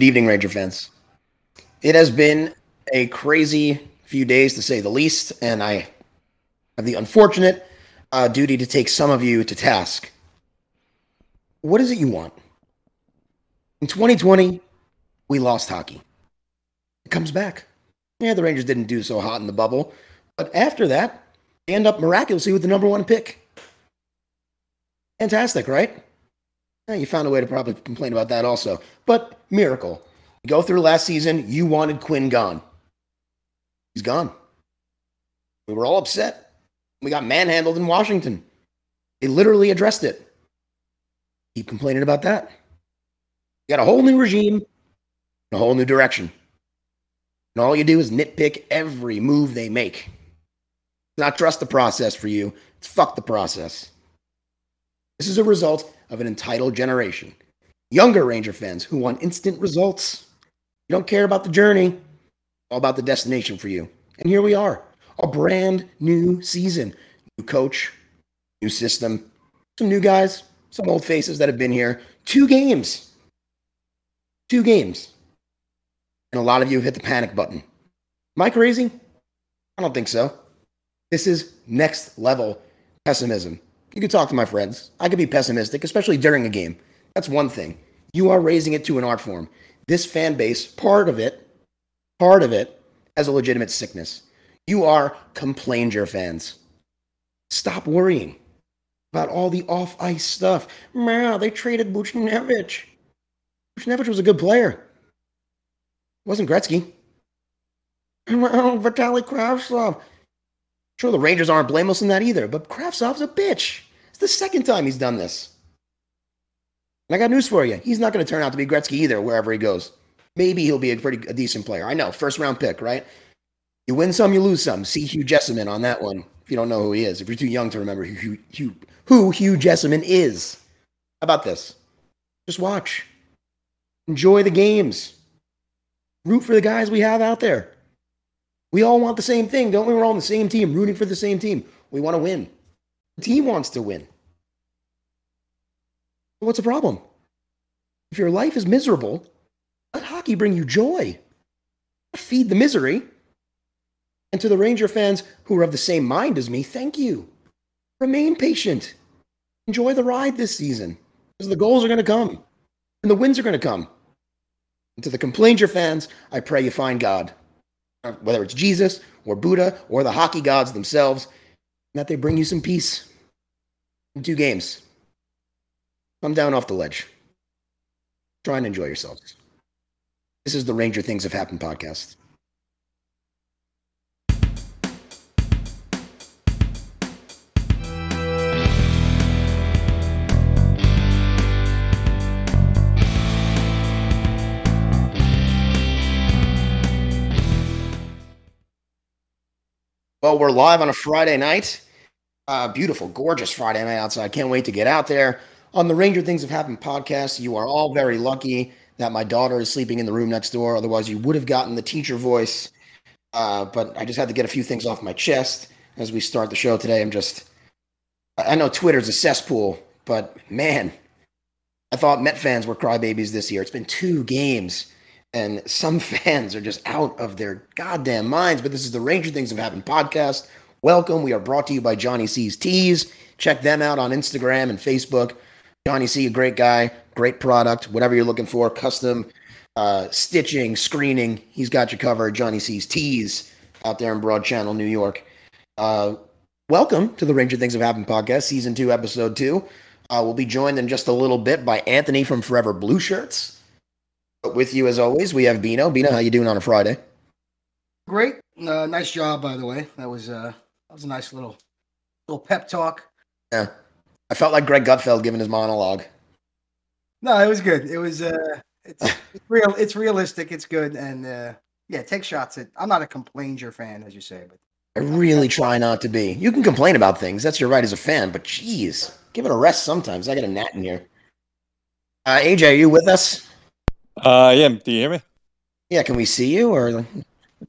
Good evening, Ranger fans. It has been a crazy few days to say the least, and I have the unfortunate uh, duty to take some of you to task. What is it you want? In 2020, we lost hockey. It comes back. Yeah, the Rangers didn't do so hot in the bubble, but after that, they end up miraculously with the number one pick. Fantastic, right? Yeah, you found a way to probably complain about that also. But miracle. Go through last season, you wanted Quinn gone. He's gone. We were all upset. We got manhandled in Washington. They literally addressed it. Keep complaining about that. You got a whole new regime, a whole new direction. And all you do is nitpick every move they make. not trust the process for you, it's fuck the process. This is a result of an entitled generation. Younger Ranger fans who want instant results. You don't care about the journey, all about the destination for you. And here we are, a brand new season. New coach, new system, some new guys, some old faces that have been here. Two games. Two games. And a lot of you hit the panic button. Am I crazy? I don't think so. This is next level pessimism. You could talk to my friends. I could be pessimistic, especially during a game. That's one thing. You are raising it to an art form. This fan base, part of it, part of it, has a legitimate sickness. You are complainer fans. Stop worrying about all the off ice stuff. Man, they traded Buchnevich. Buchnevich was a good player. wasn't Gretzky. Vitaly Kravtsov. Sure, the Rangers aren't blameless in that either, but Kravtsov's a bitch. It's the second time he's done this. And I got news for you. He's not going to turn out to be Gretzky either, wherever he goes. Maybe he'll be a pretty a decent player. I know, first round pick, right? You win some, you lose some. See Hugh Jessiman on that one. If you don't know who he is, if you're too young to remember who Hugh, who Hugh Jessiman is. How about this? Just watch. Enjoy the games. Root for the guys we have out there. We all want the same thing, don't we? We're all on the same team, rooting for the same team. We want to win. The team wants to win. What's the problem? If your life is miserable, let hockey bring you joy. Feed the misery. And to the Ranger fans who are of the same mind as me, thank you. Remain patient. Enjoy the ride this season because the goals are going to come and the wins are going to come. And to the complainer fans, I pray you find God Uh, whether it's Jesus or Buddha or the hockey gods themselves, that they bring you some peace in two games. Come down off the ledge. Try and enjoy yourselves. This is the Ranger Things Have Happened podcast. Well, we're live on a Friday night. Uh, beautiful, gorgeous Friday night outside. Can't wait to get out there. On the Ranger Things Have Happened podcast, you are all very lucky that my daughter is sleeping in the room next door. Otherwise, you would have gotten the teacher voice. Uh, but I just had to get a few things off my chest as we start the show today. I'm just, I know Twitter's a cesspool, but man, I thought Met fans were crybabies this year. It's been two games and some fans are just out of their goddamn minds. But this is the Ranger Things Have Happened podcast. Welcome. We are brought to you by Johnny C's Tees. Check them out on Instagram and Facebook. Johnny C, a great guy, great product, whatever you're looking for, custom uh, stitching, screening. He's got you covered. Johnny C's Tees out there in Broad Channel, New York. Uh, welcome to the Ranger Things Have Happened podcast, season two, episode two. Uh, we'll be joined in just a little bit by Anthony from Forever Blue Shirts. With you as always, we have Bino. Bino, how you doing on a Friday? Great. Uh, nice job, by the way. That was uh, that was a nice little little pep talk. Yeah, I felt like Greg Gutfeld giving his monologue. No, it was good. It was uh, it's, it's real. It's realistic. It's good, and uh, yeah, take shots at. I'm not a complainer fan, as you say, but I really try not to be. You can complain about things. That's your right as a fan, but geez, give it a rest sometimes. I got a gnat in here. Uh, AJ, are you with us? Uh, yeah. Do you hear me? Yeah. Can we see you or?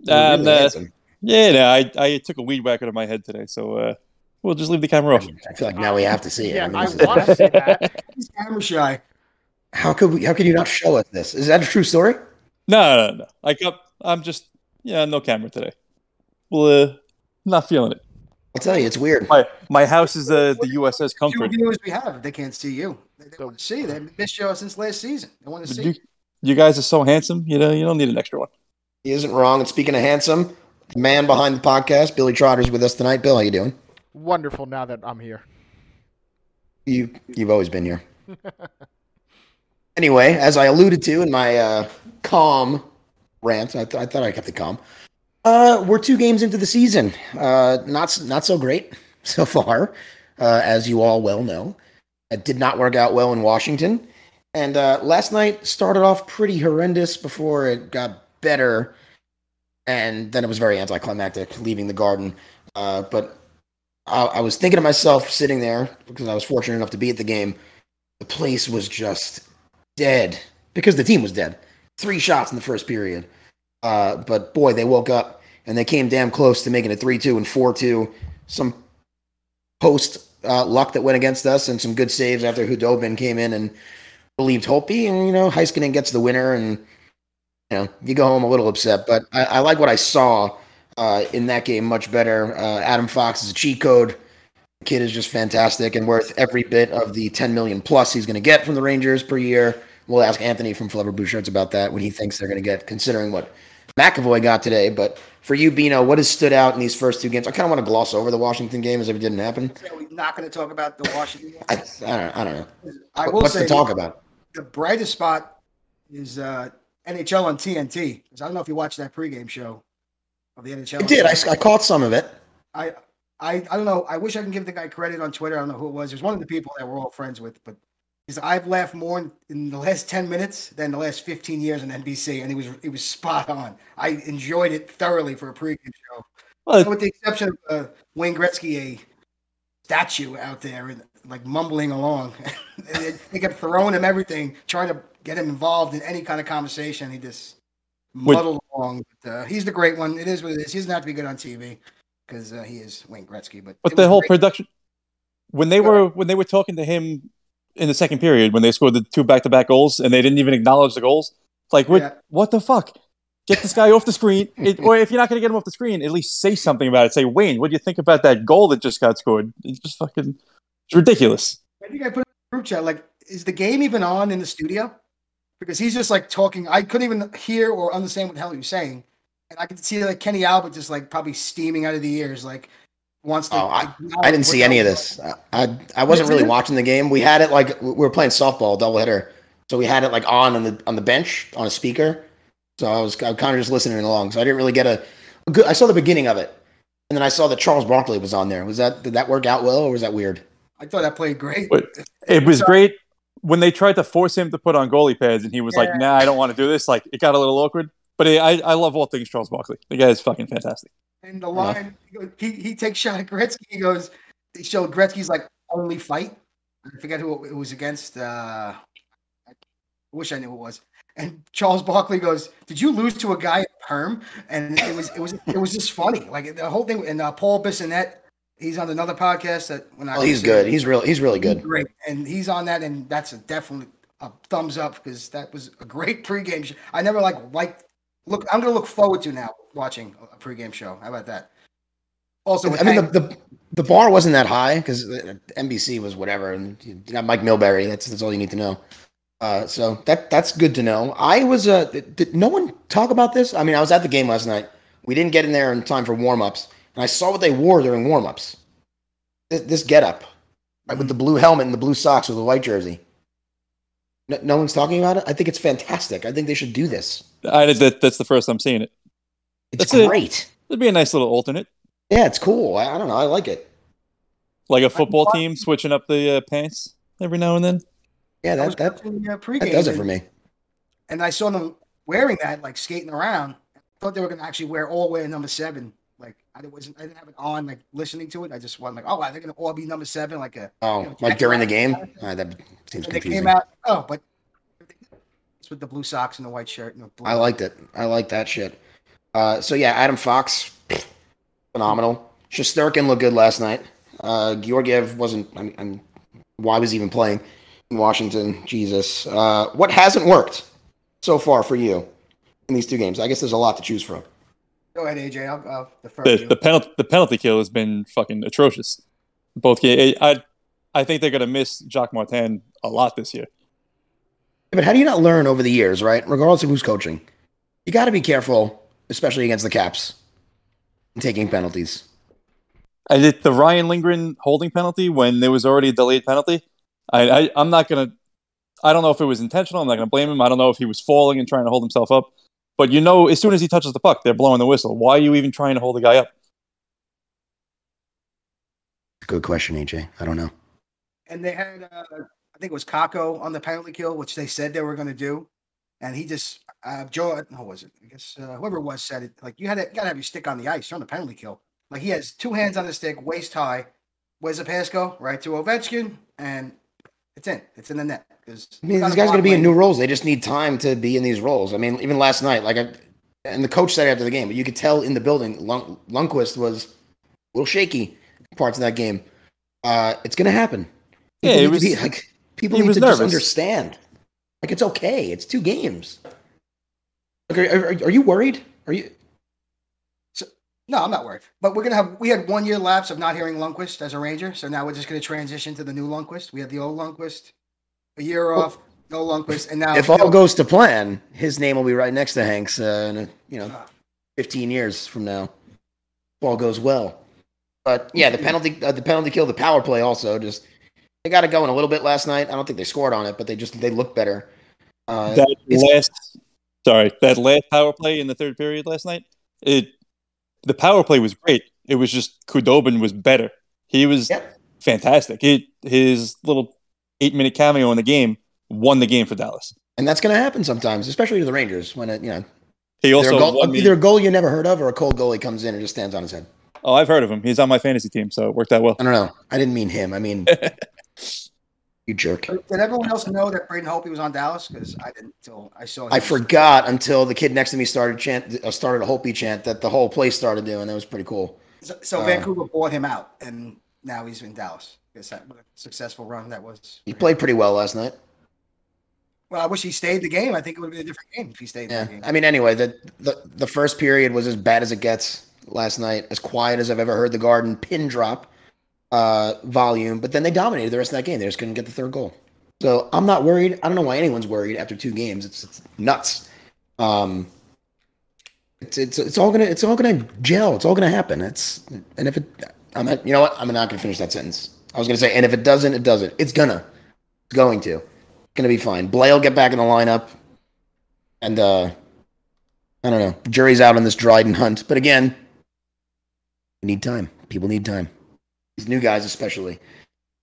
Um, uh, yeah, no, I, I took a weed whacker to my head today, so uh, we'll just leave the camera off. I feel like now we have to see it. Yeah, I, mean, I want to see that. He's camera shy. How could we? How could you not show us this? Is that a true story? No, no, no. I got. I'm just. Yeah, no camera today. Well, uh, not feeling it. I'll tell you, it's weird. My my house is uh, the USS Comfort. Two viewers we have, they can't see you. They, they want to see. They missed you since last season. They want to see. You, you guys are so handsome. You know, you don't need an extra one. He isn't wrong. And speaking of handsome, the man behind the podcast, Billy Trotter's with us tonight. Bill, how you doing? Wonderful. Now that I'm here. You you've always been here. anyway, as I alluded to in my uh, calm rant, I, th- I thought I kept it calm. Uh, we're two games into the season. Uh, not not so great so far, uh, as you all well know. It did not work out well in Washington, and uh, last night started off pretty horrendous before it got better, and then it was very anticlimactic leaving the Garden. Uh, but I, I was thinking to myself, sitting there because I was fortunate enough to be at the game. The place was just dead because the team was dead. Three shots in the first period. Uh, but boy, they woke up and they came damn close to making it 3 2 and 4 2. Some post uh, luck that went against us and some good saves after Khudobin came in and relieved Holtby. And, you know, Heiskanen gets the winner and, you know, you go home a little upset. But I, I like what I saw uh, in that game much better. Uh, Adam Fox is a cheat code. The kid is just fantastic and worth every bit of the 10 million plus he's going to get from the Rangers per year. We'll ask Anthony from Forever Blue Shirts about that when he thinks they're going to get, considering what McAvoy got today. But for you, Bino, what has stood out in these first two games? I kind of want to gloss over the Washington game as if it didn't happen. We're not going to talk about the Washington game. I, I, don't, I don't know. I will What's say to talk about? the brightest spot is uh, NHL on TNT. 'Cause I don't know if you watched that pregame show of the NHL. I did. I, I caught some of it. I, I, I don't know. I wish I can give the guy credit on Twitter. I don't know who it was. It was one of the people that we're all friends with, but he's I've laughed more in, in the last ten minutes than the last fifteen years on NBC, and he was he was spot on. I enjoyed it thoroughly for a pregame show, Well, with the exception of uh, Wayne Gretzky, a statue out there and like mumbling along. And they, they kept throwing him everything, trying to get him involved in any kind of conversation. He just muddled along. But, uh, he's the great one. It is what it is. He doesn't have to be good on TV because uh, he is Wayne Gretzky. But But the whole great. production when they were when they were talking to him in the second period when they scored the two back to back goals and they didn't even acknowledge the goals. It's like what Yeah. what the fuck? Get this guy off the screen, it, or if you're not going to get him off the screen, at least say something about it. Say, Wayne, what do you think about that goal that just got scored? It's just fucking, it's ridiculous. I think I put in the group chat like, is the game even on in the studio? Because he's just like talking. I couldn't even hear or understand what the hell he was saying, and I could see like Kenny Albert just like probably steaming out of the ears, like wants to. Oh, I- acknowledge I didn't see any of this. I I, I wasn't really watching the game. We had it like we were playing softball doubleheader, so we had it like on on the on the bench on a speaker. So I was, I was kind of just listening along. So I didn't really get a, a good. I saw the beginning of it, and then I saw that Charles Barkley was on there. Was that did that work out well, or was that weird? I thought that played great. But It was So- great when they tried to force him to put on goalie pads, and he was like, Yeah. "Nah, I don't want to do this." Like it got a little awkward. But I, I love all things Charles Barkley. The guy is fucking fantastic. And the line, he he, he takes shot at Gretzky. He goes, they showed Gretzky's like only fight. I forget who it was against. Uh, I wish I knew who it was. And Charles Barkley goes, "Did you lose to a guy in perm?" And it was it was it was just funny. Like the whole thing. And uh, Paul Bissonnette, he's on another podcast that when I Oh, he's good. He's real. He's really good. great, and he's on that, and that's a definitely a thumbs up because that was a great pregame show. I never like liked. Look, I'm gonna look forward to now watching a pregame show. How about that? Also, I mean, Hank- the, the the bar wasn't that high because NBC was whatever, and you got Mike Milbury. That's that's all you need to know. Uh, so that that's good to know. I was uh, did, did no one talk about this? I mean, I was at the game last night. We didn't get in there in time for warm ups, and I saw what they wore during warm ups. This, this get up, right, with the blue helmet and the blue socks with the white jersey. No, no one's talking about it. I think it's fantastic. I think they should do this. I, that, that's the first I'm seeing it. It's That's it. great. It'd be a nice little alternate, Yeah, it's cool. I, I don't know. I like it. like a football team switching up the uh, pants every now and then. Yeah, I was that that, watching, uh, that does it for me. And I saw them wearing that, like skating around. I thought they were gonna actually wear all wear number seven. Like I wasn't, I didn't have it on, like listening to it. I just wanted like, oh, are they gonna all be number seven? Like a Oh, you know, like during the game? Uh, that seems And they came out. Oh, but it's with the blue socks and the white shirt. And the blue I liked it. I like that shit. Uh, so yeah, Adam Fox, phenomenal. Shesterkin looked good last night. Uh, Georgiev wasn't. I mean, I mean, why was he even playing? in Washington. Jesus, uh, what hasn't worked so far for you in these two games? I guess there's a lot to choose from. Go ahead, AJ. I'll, I'll defer The, you. the penalty the penalty kill has been fucking atrocious. Both games. I I think they're gonna miss Jacques Martin a lot this year. But how do you not learn over the years, right? Regardless of who's coaching, you got to be careful, especially against the Caps, and taking penalties. I did the Ryan Lindgren holding penalty when there was already a delayed penalty. I, I I'm not gonna. I don't know if it was intentional. I'm not gonna blame him. I don't know if he was falling and trying to hold himself up. But you know, as soon as he touches the puck, they're blowing the whistle. Why are you even trying to hold the guy up? Good question, AJ. I don't know. and they had, uh, I think it was Kakko on the penalty kill, which they said they were going to do, and he just, uh, Joe, how was it? I guess uh, whoever it was said it. Like you had to, got to have your stick on the ice on the penalty kill. Like he has two hands on the stick, waist high. Where's the pass go? Right to Ovechkin, and it's in. It's in the net. Because I mean, these guys are going to be in new roles. They just need time to be in these roles. I mean, even last night, like, I, and the coach said after the game, but you could tell in the building, Lund, Lundqvist was a little shaky parts of that game. Uh, it's going to happen. Yeah, People he need was- to be, like people need was to just understand. Like, it's okay. It's two games. Like, are, are, are you worried? Are you? No, I'm not worried. But we're gonna have we had one year lapse of not hearing Lundqvist as a Ranger, so now we're just gonna transition to the new Lundqvist. We had the old Lundqvist, a year off, no Lundqvist, and now if all goes to plan, his name will be right next to Hank's uh, in a, you know, Ah. 15 years from now. If all goes well. But yeah, the penalty, uh, the penalty kill, the power play also just they got it going a little bit last night. I don't think they scored on it, but they just they look better. Uh, that last sorry that last power play in the third period last night it the power play was great it was just Khudobin was better he was Yep. fantastic it, his little eight minute cameo in the game won the game for dallas and that's going to happen sometimes, especially to the Rangers when it, you know, he also a, goal, either a goal you never heard of or a cold goalie comes in and just stands on his head. oh i've heard of him he's on my fantasy team so it worked out well I don't know. I didn't mean him. I mean you jerk. Did everyone else know that Braden Holtby was on Dallas? Because I didn't until I saw. I forgot until the kid next to me started chant, uh, started a Hopi chant that the whole place started doing. That was pretty cool. So, so uh, Vancouver bought him out, and now he's in Dallas. Guess that what a successful run that was. He played pretty well last night. Well, I wish he stayed the game. I think it would have been a different game if he stayed Yeah, the game. I mean, anyway, the, the the first period was as bad as it gets last night, as quiet as I've ever heard the Garden pin drop uh, volume. But then they dominated the rest of that game. They just couldn't get the third goal. So I'm not worried. I don't know why anyone's worried after two games. It's, it's nuts. Um, it's, it's it's all gonna it's all gonna gel. It's all gonna happen. It's and if it, I'm not, you know what? I'm not gonna finish that sentence. I was gonna say, and if it doesn't, it doesn't. It's gonna, it's going to, it's gonna be fine. Blais will get back in the lineup, and uh, I don't know. Jury's out on this Dryden hunt, but again, we need time. People need time. These new guys, especially.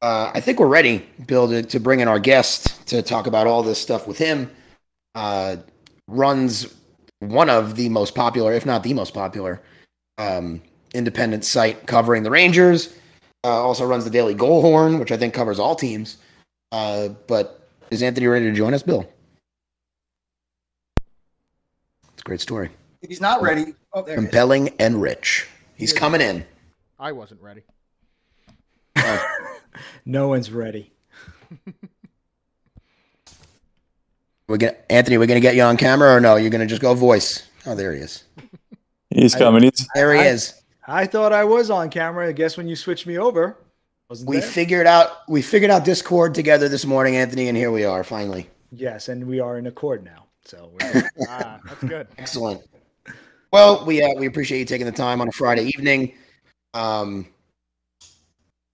Uh, I think we're ready, Bill, to, to bring in our guest to talk about all this stuff with him. Uh, runs one of the most popular, if not the most popular, um, independent site covering the Rangers. Uh, also runs the Daily Goal Horn, which I think covers all teams. Uh, but is Anthony ready to join us, Bill? It's a great story. If he's not ready, oh, there he is. Compelling and rich. He's coming in. I wasn't ready. No one's ready. We're gonna Anthony, we're gonna get you on camera or no? You're gonna just go voice. Oh, there he is. he's coming he's, There he I- is. I thought I was on camera. I guess when you switched me over, wasn't We there? figured out we figured out Discord together this morning, Anthony, and here we are finally. yes, and we are in accord now. So we're Ah, that's good. Excellent. Well, we uh, we appreciate you taking the time on a Friday evening. Um,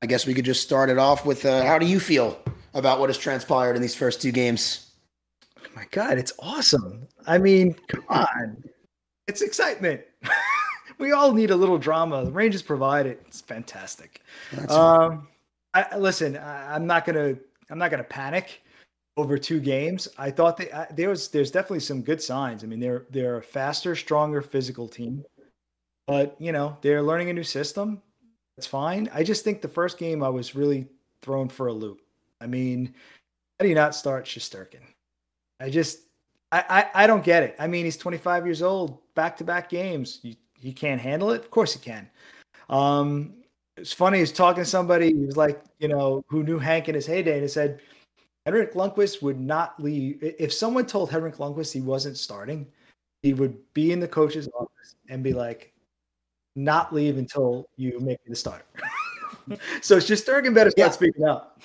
I guess we could just start it off with uh, how do you feel about what has transpired in these first two games? Oh my God, it's awesome. I mean, come on. It's excitement. we all need a little drama. The Rangers provide it. It's fantastic. Um, I listen. I, I'm not gonna. I'm not gonna panic over two games. I thought they, I, there was. There's definitely some good signs. I mean, they're they're a faster, stronger physical team, but you know they're learning a new system. That's fine. I just think the first game I was really thrown for a loop. I mean, how do you not start Shesterkin? I just. I, I, I don't get it. I mean, he's 25 years old, back to back games. You, he can't handle it? Of course he can. Um, it's funny. He's talking to somebody. He was like, you know, who knew Hank in his heyday, and he said, Henrik Lundqvist would not leave. If someone told Henrik Lundqvist he wasn't starting, he would be in the coach's office and be like, not leave until you make me the starter. so Shesterkin better start Yeah. speaking up.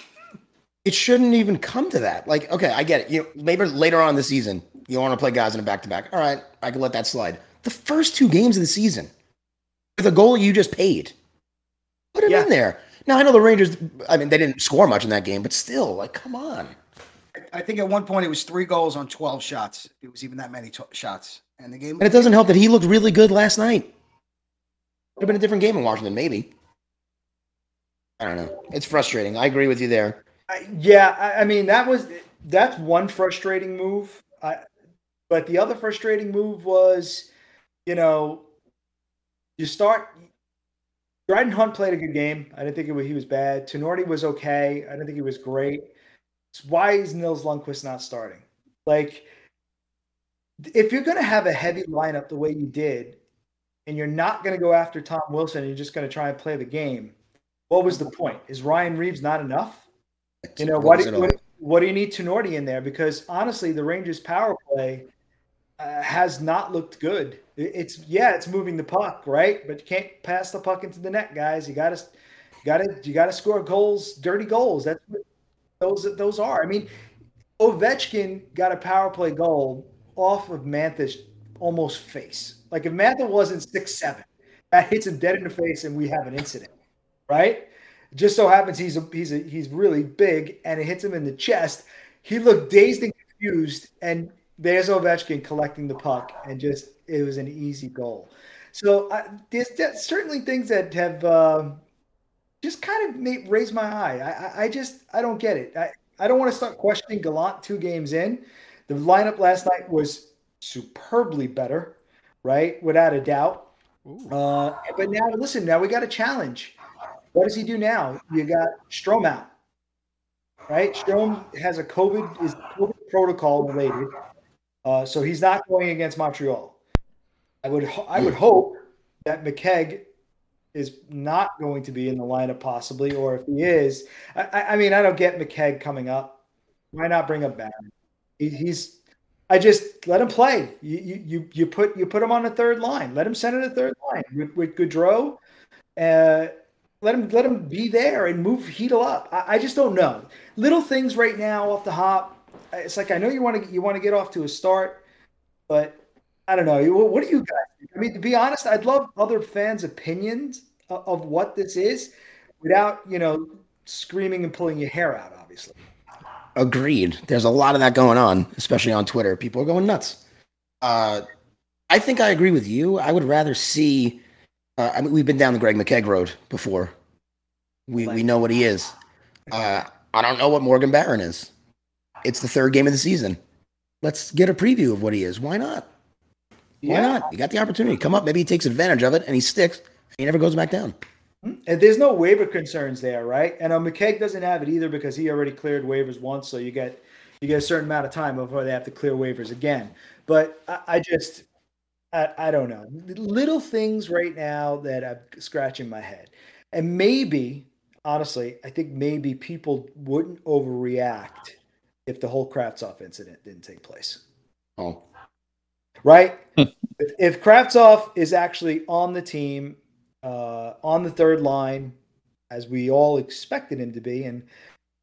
It shouldn't even come to that. Like, okay, I get it. You maybe later on in the season, you want to play guys in a back to back. All right, I can let that slide. The first two games of the season, the goal you just paid, put him Yeah. in there. Now I know the Rangers. I mean, they didn't score much in that game, but still, like, come on. I think at one point it was three goals on 12 shots. It was even that many to- shots. And the game. And it doesn't help that he looked really good last night. Would have been a different game in Washington, maybe. I don't know. It's frustrating. I agree with you there. I, yeah, I, I mean that was that's one frustrating move. I, but the other frustrating move was, you know, you start. Dryden Hunt played a good game. I didn't think was, he was bad. Tinordi was okay. I didn't think he was great. So why is Nils Lundqvist not starting? Like, if you're going to have a heavy lineup the way you did, and you're not going to go after Tom Wilson, and you're just going to try and play the game, what was the point? Is Ryan Reaves not enough? You know, what do, what, what do you need Tinordi in there? Because honestly, the Rangers' power play uh, has not looked good. It's yeah, it's moving the puck, right? But you can't pass the puck into the net, guys. You got to, got to, you got to score goals, dirty goals. That's what those those are. I mean, Ovechkin got a power play goal off of Mantha's almost face. Like if Mantha wasn't six seven, that hits him dead in the face, and we have an incident, right? Just so happens he's a, he's a, he's really big, and it hits him in the chest. He looked dazed and confused, and there's Ovechkin collecting the puck, and just it was an easy goal. So uh, there's, there's certainly things that have um, just kind of made, raised my eye. I, I, I just I don't get it. I, I don't want to start questioning Gallant two games in. The lineup last night was superbly better, right? Without a doubt. Uh, but now, listen, now we got a challenge. What does he do now? You got Strome out, right? Strome has a COVID is COVID protocol related, uh, so he's not going against Montreal. I would I would hope that McKegg is not going to be in the lineup possibly, or if he is, I, I- mean, I don't get McKegg coming up. Why not bring up Barron? He, he's I just let him play. You, you you put you put him on the third line. Let him center the third line with, with Goodrow. Uh, let him let him be there and move Chytil up. I, I just don't know. Little things right now off the hop. It's like I know you want to you want to get off to a start, but I don't know. What do you guys? think? I mean, to be honest, I'd love other fans' opinions of, of what this is, without you know screaming and pulling your hair out. Obviously. Agreed. There's a lot of that going on, especially on Twitter. People are going nuts. Uh, I think I agree with you. I would rather see. Uh, I mean, we've been down the Greg McKegg road before. We we know what he is. Uh, I don't know what Morgan Barron is. It's the third game of the season. Let's get a preview of what he is. Why not? Why Yeah. not? You got the opportunity. Come up. Maybe he takes advantage of it and he sticks. He never goes back down. And there's no waiver concerns there, right? And uh, McKegg doesn't have it either because he already cleared waivers once, so you get you get a certain amount of time before they have to clear waivers again. But I, I just I, I don't know little things right now that I'm scratching my head, and maybe honestly, I think maybe people wouldn't overreact if the whole Kravtsov incident didn't take place Oh, right? if, if Kravtsov is actually on the team, uh, on the third line, as we all expected him to be, and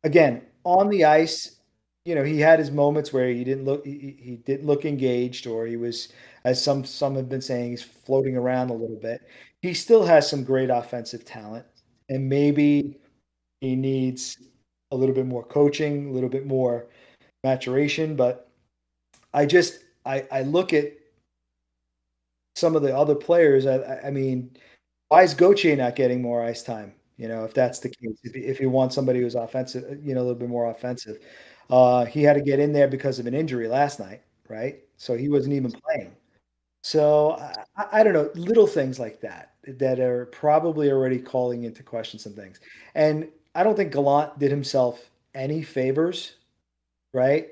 again on the ice, you know, he had his moments where he didn't look, he, he didn't look engaged, or he was, as some some have been saying, he's floating around a little bit. He still has some great offensive talent, and maybe he needs a little bit more coaching, a little bit more maturation, but I just I, I look at some of the other players. I, I- I mean, why is Gauthier not getting more ice time? You know, if that's the case, if, if you want somebody who's offensive, you know, a little bit more offensive, uh, he had to get in there because of an injury last night, right? So he wasn't even playing. So I, I- I don't know, little things like that that are probably already calling into question some things. And I don't think Gallant did himself any favors, right?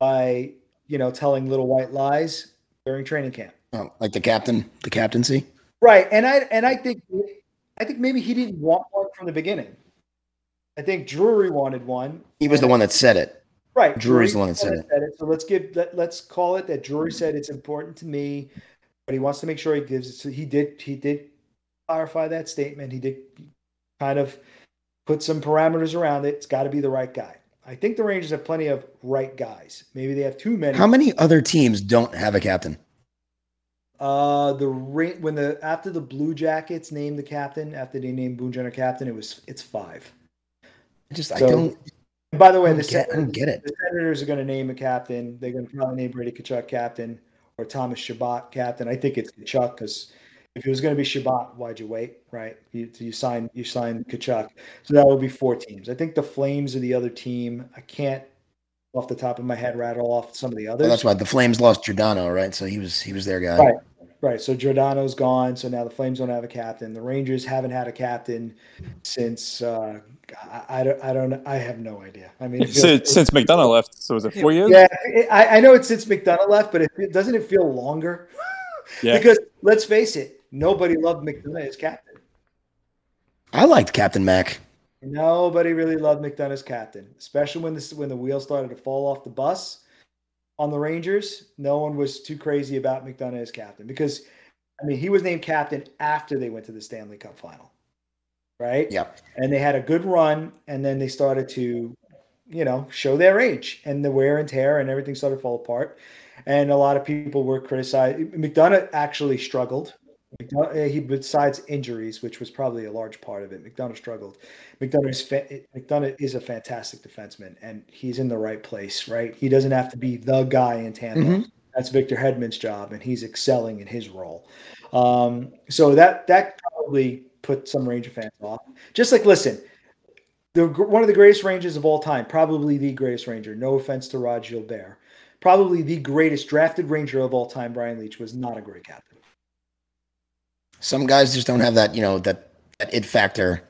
By you know telling little white lies during training camp. oh, like the captain, the captaincy. Right, and I and I think I think maybe he didn't want one from the beginning. I think Drury wanted one. He was the one that said it. Right. Drury's the one that said it. So let's give let, let's call it that Drury said it's important to me, but he wants to make sure he gives it. So he did he did clarify that statement. He did kind of put some parameters around it. It's got to be the right guy. I think the Rangers have plenty of right guys. Maybe they have too many. How many other teams don't have a captain? Uh, the Ra- when the after the Blue Jackets named the captain after they named Boone Jenner captain, it was it's five. I just I don't. By the way, I the get- I don't get it. The Senators are going to name a captain. They're going to probably name Brady Tkachuk captain or Thomas Chabot captain. I think it's Tkachuk because if it was going to be Chabot, why'd you wait? Right? You you sign you sign Tkachuk, so that would be four teams. I think the Flames are the other team. I can't off the top of my head rattle off some of the others. Well, that's why the Flames lost Giordano, right? So he was he was their guy. Right. Right. So Giordano's gone. So now the Flames don't have a captain. The Rangers haven't had a captain since uh, I, I don't I don't I have no idea. I mean, feels- Since, since McDonagh left, so was it four years? yeah, it- I, I know it's since McDonagh left, but it, it- doesn't it feel longer? Yeah. Because let's face it, nobody loved McDonagh as captain. I liked Captain Mac. Nobody really loved McDonagh as captain, especially when this when the wheels started to fall off the bus on the Rangers. No one was too crazy about McDonagh as captain because, I mean, he was named captain after they went to the Stanley Cup final, right? Yep. And they had a good run, and then they started to, you know, show their age, and the wear and tear, and everything started to fall apart. And a lot of people were criticized. McDonagh actually struggled. McDonagh, he besides injuries, which was probably a large part of it. McDonagh struggled. McDonagh is fa- McDonagh is a fantastic defenseman, and he's in the right place. Right, he doesn't have to be the guy in Tampa. Mhm. That's Victor Hedman's job, and he's excelling in his role. Um, so that that probably put some Ranger fans off. Just like listen, the one of the greatest Rangers of all time, probably the greatest Ranger. No offense to Rod Gilbert, probably the greatest drafted Ranger of all time. Brian Leetch was not a great captain. Some guys just don't have that, you know, that, that it factor.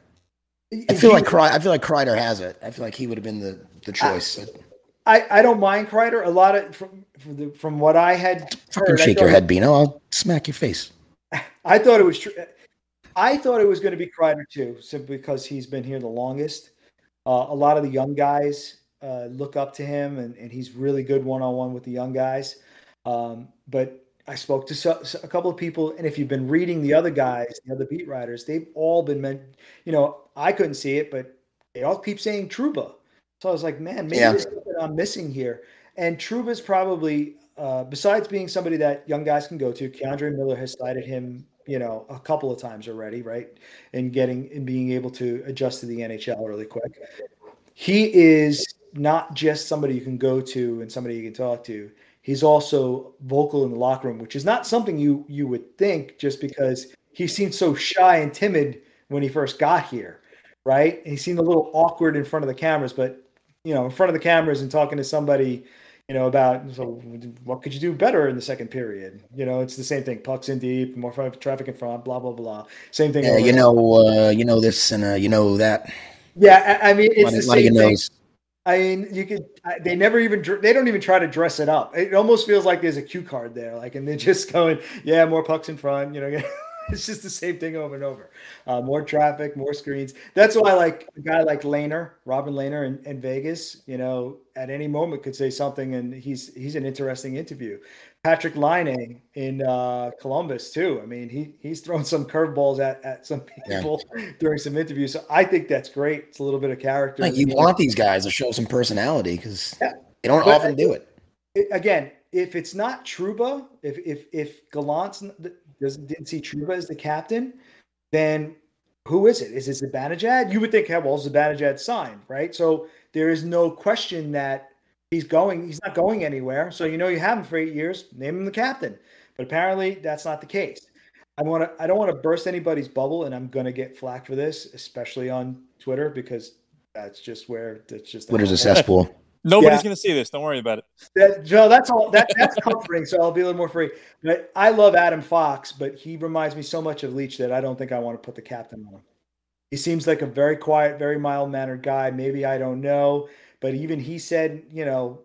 I feel like Cry, I feel like Kreider has it. I feel like he would have been the the choice. I, I don't mind Kreider. A lot of from from, the, from what I had Fucking heard, I shake your head, Bino. I'll smack your face. I thought it was true. I thought it was going to be Kreider too, simply because he's been here the longest. Uh, a lot of the young guys uh, look up to him, and, and he's really good one on one with the young guys. Um, but I spoke to so, so- a couple of people, and if you've been reading the other guys, the other beat writers, they've all been meant. You know, I couldn't see it, but they all keep saying Trouba. So I was like, man, maybe Yeah. there's something I'm missing here. And Trouba's probably, uh, besides being somebody that young guys can go to, K'Andre Miller has cited him, you know, a couple of times already, right? And getting and being able to adjust to the NHL really quick. He is not just somebody you can go to and somebody you can talk to. He's also vocal in the locker room, which is not something you you would think just because he seemed so shy and timid when he first got here, right? And he seemed a little awkward in front of the cameras, but you know, in front of the cameras and talking to somebody, you know, about so what could you do better in the second period? You know, it's the same thing. Pucks in deep, more traffic in front, blah blah blah. Same thing. Yeah, you know, uh, you know this and uh, you know that. Yeah, I, I mean, lot it's the lot of same thing. I mean, you could. They never even. They don't even try to dress it up. It almost feels like there's a cue card there, like, and they're just going, "Yeah, more pucks in front." You know, it's just the same thing over and over. Uh, more traffic, more screens. That's why, like a guy like Lehner, Robin Lehner, in, in Vegas. You know, at any moment could say something, and he's he's an interesting interview. Patrik Laine in uh, Columbus too. I mean, he he's thrown some curveballs at at some Yeah. people during some interviews. So I think that's great. It's a little bit of character. Like, you want these guys to show some personality because Yeah. they don't But- often do it. it- again, if it's not Trouba, if if if Gallant's doesn't didn't see Trouba as the captain, then who is it? Is it Zibanejad? You would think, hey, well, Zibanejad signed, right? So there is no question that he's going. He's not going anywhere. So you know you have him for eight years. Name him the captain. But apparently that's not the case. I want to. I don't want to burst anybody's bubble, and I'm going to get flack for this, especially on Twitter, because that's just where that's just Twitter's a cesspool. Nobody's Yeah. going to see this. Don't worry about it. that Joe, that's all that that's comforting. So I'll be a little more free. But I love Adam Fox, but he reminds me so much of Leetch that I don't think I want to put the captain on him. He seems like a very quiet, very mild mannered guy. Maybe I don't know, but even he said, you know,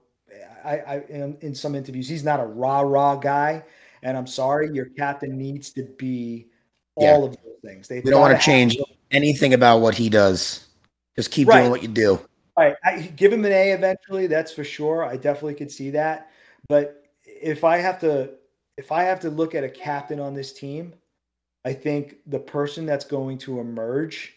I, I in, some interviews, he's not a rah rah guy. And I'm sorry, your captain needs to be all Yeah. of those things. They don't want to change anything about what he does. Just keep Right. doing what you do. All right, I, give him an A eventually. That's for sure. I definitely could see that. But if I have to, if I have to look at a captain on this team, I think the person that's going to emerge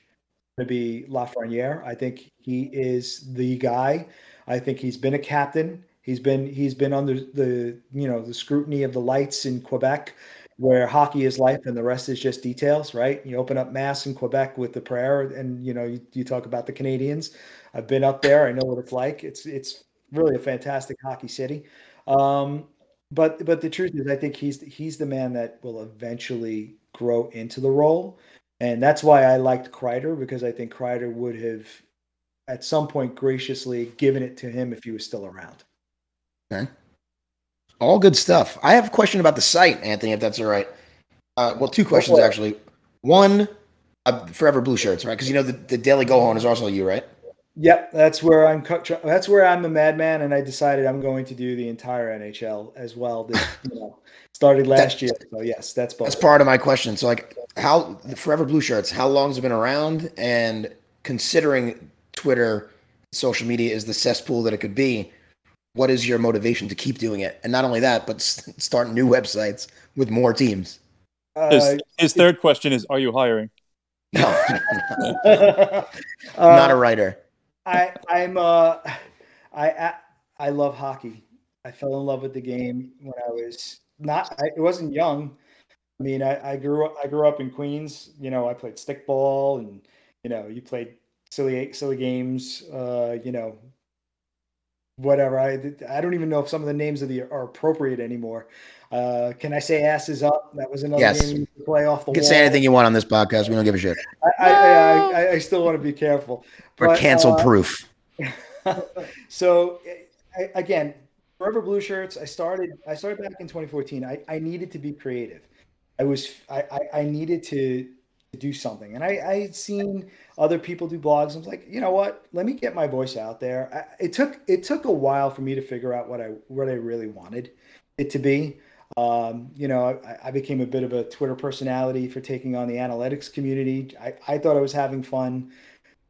to be Lafreniere. I think he is the guy. I think he's been a captain. He's been he's been under the you know the scrutiny of the lights in Quebec, where hockey is life and the rest is just details. Right? You open up Mass in Quebec with the prayer, and you know you, you talk about the Canadiens. I've been up there. I know what it's like. It's it's really a fantastic hockey city. Um, but but the truth is, I think he's he's the man that will eventually grow into the role. And that's why I liked Kreider because I think Kreider would have at some point graciously given it to him if he was still around. Okay. All good stuff. I have a question about the site, Anthony, if that's all right. Uh, well, two questions actually. One, uh, Forever Blue Shirts, right? Because you know the, the Daily Goal Horn is also you, right? Yep, that's where I'm. That's where I'm a madman, and I decided I'm going to do the entire NHL as well. This, you know, started last year, so yes, that's both. That's part of my question. So, like, how Forever Blue Shirts? How long has it been around? And considering Twitter, social media is the cesspool that it could be, what is your motivation to keep doing it? And not only that, but start new websites with more teams. Uh, his, his third question is: Are you hiring? No, no. not a uh, writer. I I'm uh I I love hockey. I fell in love with the game when I was not. I, it wasn't young. I mean, I, I grew up. I grew up in Queens. You know, I played stickball, and you know, you played silly silly games. Uh, you know, whatever. I I don't even know if some of the names of the are appropriate anymore. Uh, can I say asses up? That was another yes. game you play off the. You can wall. say anything you want on this podcast. We don't give a shit. I I, I, I still want to be careful. We're cancel uh, proof. so I, again, Forever Blue Shirts. I started. I started back in 2014. I, I needed to be creative. I was. I, I, I needed to, to do something, and I I had seen other people do blogs. I was like, you know what? Let me get my voice out there. I, it took it took a while for me to figure out what I what I really wanted it to be. Um, you know, I, I, became a bit of a Twitter personality for taking on the analytics community. I, I thought I was having fun.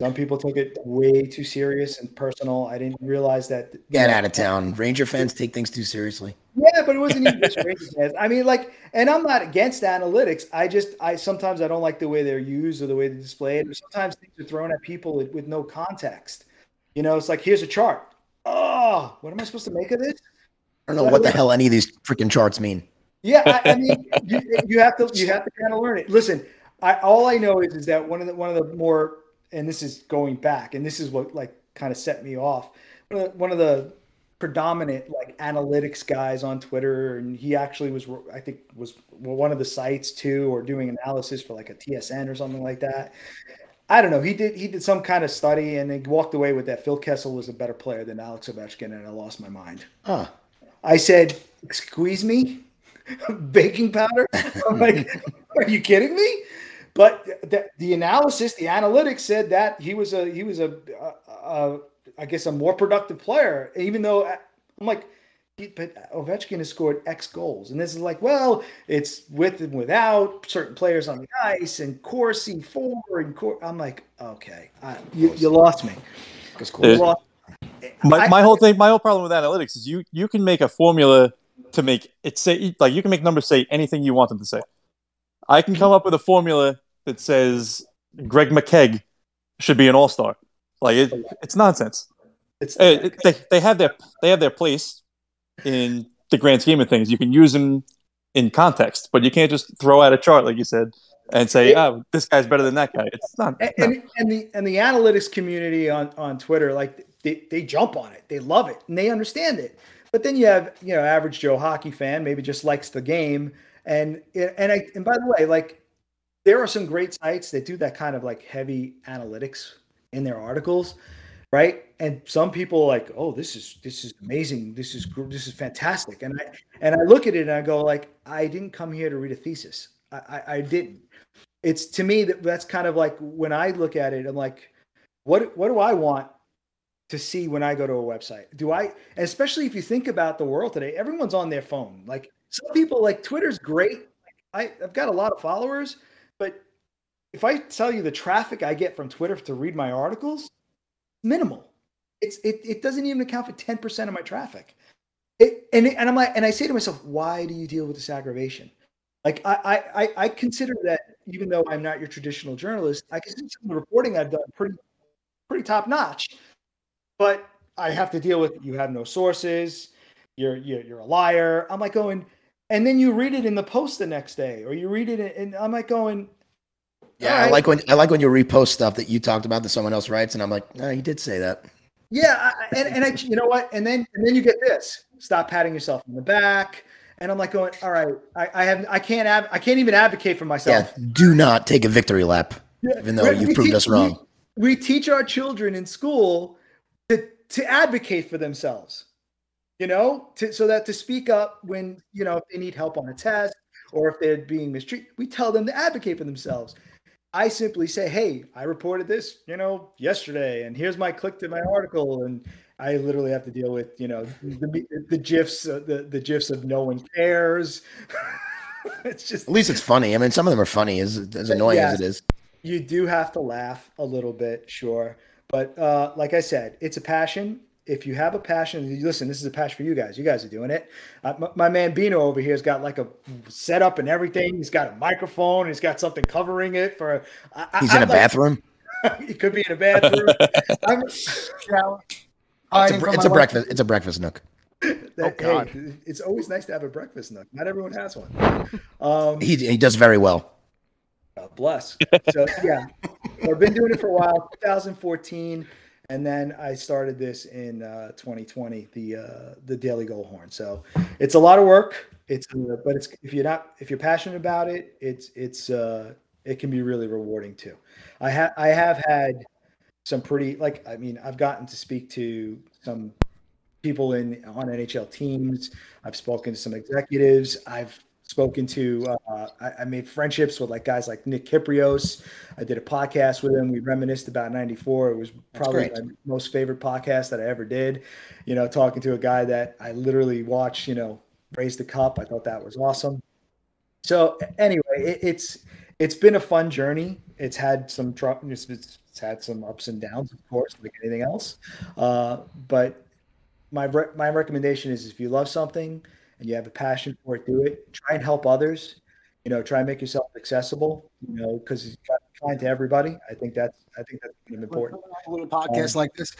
Some people took it way too serious and personal. I didn't realize that. Get know, out of town. Ranger fans take things too seriously. Yeah, but it wasn't even just Ranger fans. I mean, like, and I'm not against analytics. I just, I sometimes I don't like the way they're used or the way they're displayed. Or sometimes things are thrown at people with, with no context. You know, it's like here's a chart. Oh, what am I supposed to make of this? I don't know what the hell any of these freaking charts mean. Yeah, I, I mean, you, you, have to you have to kind of learn it. Listen, I all I know is is that one of the one of the more and this is going back, and this is what like kind of set me off. One of the, one of the predominant like analytics guys on Twitter, and he actually was I think was one of the sites too, or doing analysis for like a TSN or something like that. I don't know. He did he did some kind of study and he walked away with that Phil Kessel was a better player than Alex Ovechkin, and I lost my mind. Huh. I said, "Excuse me, baking powder." I'm like, "Are you kidding me?" But the, the, analysis, the analytics said that he was a he was a, a, a I guess a more productive player, even though I'm like, but Ovechkin has scored X goals, and this is like, well, it's with and without certain players on the ice, and Corsi for and Cor- I'm like, okay, uh, you, you lost me. Because my, my whole thing, my whole problem with analytics is you you can make a formula to make it say like you can make numbers say anything you want them to say. I can come up with a formula that says Greg McKegg should be an all star. Like it, it's nonsense. It's it, it, they they have their they have their place in the grand scheme of things. You can use them in context, but you can't just throw out a chart like you said and say, "Oh, this guy's better than that guy." It's not. And, no. and, and the and the analytics community on on Twitter, like they, they jump on it, they love it, and they understand it. But then you have you know average Joe hockey fan, maybe just likes the game, and and I and by the way, like there are some great sites that do that kind of like heavy analytics in their articles right? And some people like oh this is this is amazing. This is this is fantastic. And i and i look at it and i go like i didn't come here to read a thesis. I i, I didn't. It's to me that that's kind of like when i look at it i'm like what what do i want to see when i go to a website do i especially if you think about the world today everyone's on their phone like some people like twitter's great I, i've got a lot of followers but if I tell you the traffic I get from Twitter to read my articles, minimal. It's it, it doesn't even account for 10% of my traffic. It, and and I'm like, and I say to myself, why do you deal with this aggravation? Like I I I, I consider that even though I'm not your traditional journalist, I consider some of the reporting I've done pretty pretty top notch. But I have to deal with you have no sources, you're you're, you're a liar. I'm like going, and then you read it in the post the next day, or you read it, and I'm like going, Yeah, all I like when I like when you repost stuff that you talked about that someone else writes, and I'm like, ah, no, you did say that. Yeah, I, and and I, you know what? And then and then you get this. Stop patting yourself on the back. And I'm like going, all right, I, I have I can't have I can't even advocate for myself. Yeah, do not take a victory lap, even though We- you've we proved teach- us wrong. We, we teach our children in school to advocate for themselves. You know, to, so that to speak up when you know if they need help on a test or if they're being mistreated, we tell them to advocate for themselves. I simply say, "Hey, I reported this, you know, yesterday, and here's my click to my article." And I literally have to deal with, you know, the the gifs, uh, the the gifs of no one cares. it's just At least it's funny. I mean, some of them are funny, as as annoying as it is. you do have to laugh a little bit, sure. But uh, like I said, it's a passion. If you have a passion, listen, this is a passion for you guys. You guys are doing it. Uh, my, my man Bino over here has got like a setup and everything. He's got a microphone. He's got something covering it for. I, I- He's in a I'd like- bathroom. he could be in a bathroom. I'm, Shower. It's a, it's a breakfast. It's a breakfast nook. that- Oh, God. hey, it's always nice to have a breakfast nook. Not everyone has one. Um, He he does very well. God bless. So yeah, so I've been doing it for a while. 2014, and then I started this in uh, 2020. The uh, the Daily Goal Horn. So it's a lot of work. It's uh, but it's if you're not if you're passionate about it, it's it's uh, it can be really rewarding too. I have I have had some pretty like I mean I've gotten to speak to some people in on NHL teams. I've spoken to some executives. I've spoken to. Uh, I, I made friendships with like guys like Nick Kypreos. I did a podcast with him. We reminisced about '94. It was probably my most favorite podcast that I ever did. You know, talking to a guy that I literally watched. You know, raise the cup. I thought that was awesome. So anyway, it, it's it's been a fun journey. It's had some tr- it's, it's had some ups and downs, of course, like anything else. Uh, but my re- my recommendation is if you love something and you have a passion for it, do it. Try and help others. You know, try and make yourself accessible. You know, because you got to kind to everybody. I think that's I think that's kind of important. A little podcast like this.